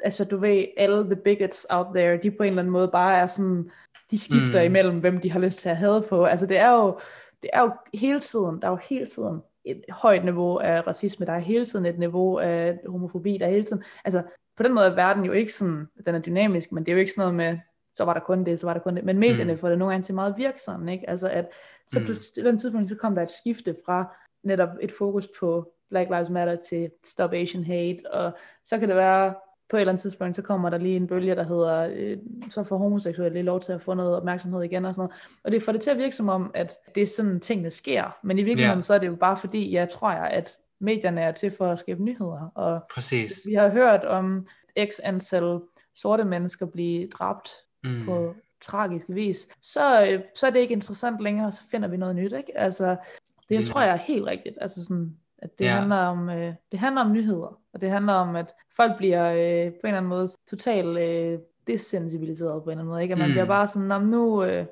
altså du ved, alle the bigots out there, de på en eller anden måde bare er sådan, de skifter Mm. mm. imellem, hvem de har lyst til at have på. Altså det er jo, det er jo hele tiden, der er jo hele tiden et højt niveau af racisme, der er hele tiden et niveau af homofobi, der er hele tiden, altså på den måde er verden jo ikke sådan, den er dynamisk, men det er jo ikke sådan noget med, så var der kun det, så var der kun det, men medierne Mm. får det nogle gange til meget virksomt, ikke? Altså at, så Mm. på den tidspunkt, så kom der et skifte fra netop et fokus på Black Lives Matter til Stop Asian Hate, og så kan det være, på et eller andet tidspunkt, så kommer der lige en bølge, der hedder, øh, så får homoseksuelle lov til at få noget opmærksomhed igen og sådan noget. Og det får det til at virke som om, at det er sådan tingene sker. Men i virkeligheden, Ja. så er det jo bare fordi, jeg tror jeg, at medierne er til for at skabe nyheder. Og Præcis. vi har hørt om x antal sorte mennesker blive dræbt Mm. på tragisk vis, så, øh, så er det ikke interessant længere, så finder vi noget nyt, ikke? Altså, det Mm. tror jeg er helt rigtigt, altså sådan, at det, Ja. handler om, øh, det handler om nyheder, og det handler om, at folk bliver øh, på en eller anden måde totalt øh, desensibiliseret på en eller anden måde, ikke? At man Mm. bliver bare sådan, "Nå, men nu, øh,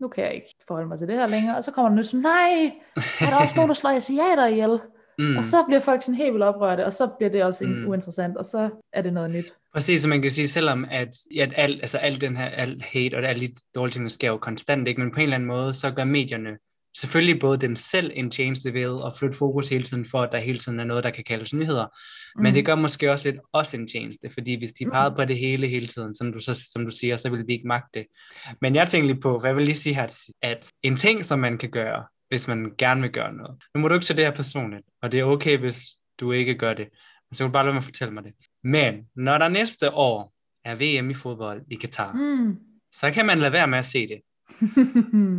nu kan jeg ikke forholde mig til det her længere, og så kommer der nyt sådan, nej, er der også nogen, der slår asiater ihjel? Mm. Og så bliver folk sådan helt vildt oprørte, og så bliver det også Mm. uinteressant, og så er det noget nyt. Præcis, så man kan sige, selvom at, at alt, altså alt den her alt hate og alle de dårlige ting, der sker jo konstant, ikke? men på en eller anden måde, så gør medierne selvfølgelig både dem selv en tjeneste ved at flytte fokus hele tiden, for at der hele tiden er noget, der kan kaldes nyheder. Mm. Men det gør måske også lidt også en tjeneste, fordi hvis de Mm. pegede på det hele hele tiden, som du, så, som du siger, så vil vi ikke magte det. Men jeg tænker lige på, hvad jeg vil lige sige her, at en ting, som man kan gøre, hvis man gerne vil gøre noget. Nu må du ikke tage det her personligt, og det er okay, hvis du ikke gør det. Så kan du bare lade mig fortælle mig det. Men når der næste år er VM i fodbold i Katar, mm. Mm. så kan man lade være med at se det.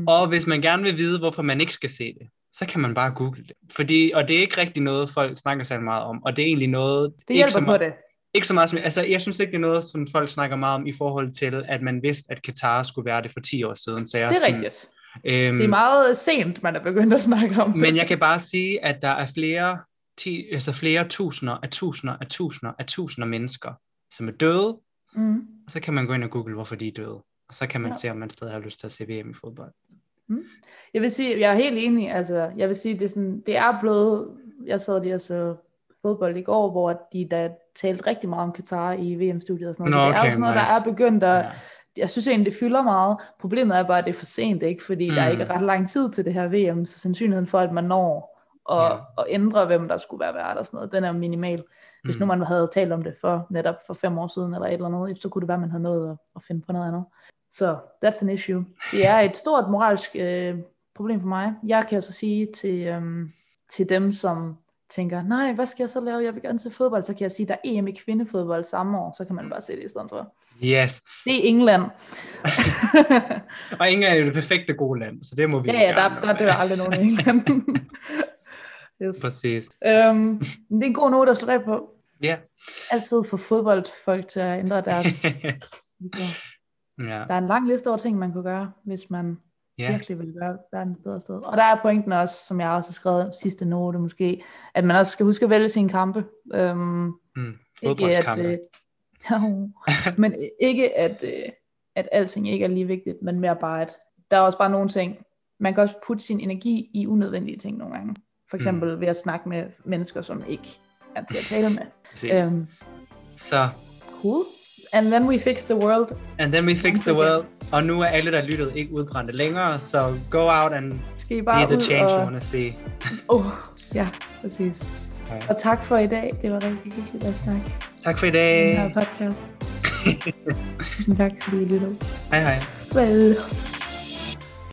Og hvis man gerne vil vide, hvorfor man ikke skal se det, så kan man bare google det. Fordi, og det er ikke rigtig noget, folk snakker så meget om, og det er egentlig noget... det ikke så hjælper på meget, det. Ikke så meget som, altså jeg synes ikke, det er noget, som folk snakker meget om i forhold til, at man vidste, at Katar skulle være det for 10 år siden. Så jeg Det er sådan, rigtigt. Øhm, Det er meget sent, man er begyndt at snakke om det. men jeg kan bare sige, at der er flere, ti, altså flere tusinder af tusinder af tusinder af tusinder mennesker, som er døde, Mm. og så kan man gå ind og google, hvorfor de er døde. Og så kan man Ja. se, om man stadig har lyst til at se VM i fodbold. Jeg vil sige, jeg er helt enig, altså, jeg vil sige, det er, sådan, det er blevet, jeg sad lige og så fodbold i går, hvor de der talte rigtig meget om Katar i VM-studiet og sådan noget, Nå, så det er jo okay, sådan noget, nice. der er begyndt at, Ja. jeg synes egentlig, det fylder meget. Problemet er bare, at det er for sent, ikke? Fordi mm. der Mm. ikke er ret lang tid til det her VM, så sandsynligheden for, at man når at, Ja. at ændre, hvem der skulle være vært og sådan noget, den er minimal. Hvis Mm. nu man havde talt om det for netop for fem år siden, eller et eller andet, så kunne det være, at man havde nået at, at finde på noget andet. Så that's an issue. Det er et stort moralsk øh, problem for mig. Jeg kan jo så sige til, øhm, til dem, som tænker, nej, hvad skal jeg så lave? Jeg vil gerne se fodbold. Så kan jeg sige, der er EM i kvindefodbold samme år, så kan man bare se det i stedet for. Yes. Det er England. Og England er jo det perfekte gode land, så det må vi ja, ja, der, der dør aldrig nogen i England. yes. Præcis. øhm, det er en god note at slå af på. Ja. Altid få fodboldfolk til at ændre deres. ja. Der er en lang liste over ting, man kunne gøre, hvis man Ja. virkelig vil gøre verden et bedre sted. Og der er pointen også, som jeg også har skrevet sidste note måske, at man også skal huske at vælge sine kampe. Øhm, Mm. ikke at, øh, men ikke at, øh, at alting ikke er lige vigtigt, men mere bare, at der er også bare nogle ting, man kan også putte sin energi i unødvendige ting nogle gange. For eksempel mm. ved at snakke med mennesker, som ikke er til at tale med. Præcis. Øhm, Så, cool. And then we fix the world. and then we fix the world. Og nu er alle, der lyttede, ikke udbrændte længere, så go out and Skal I be bare the ud change you og... want to see. Oh, ja, præcis. Ja. Og tak for i dag. Det var rigtig hyggeligt at snakke Tak for i i den dag. her podcast. Tak, fordi I lyttede. Hej hej. Well.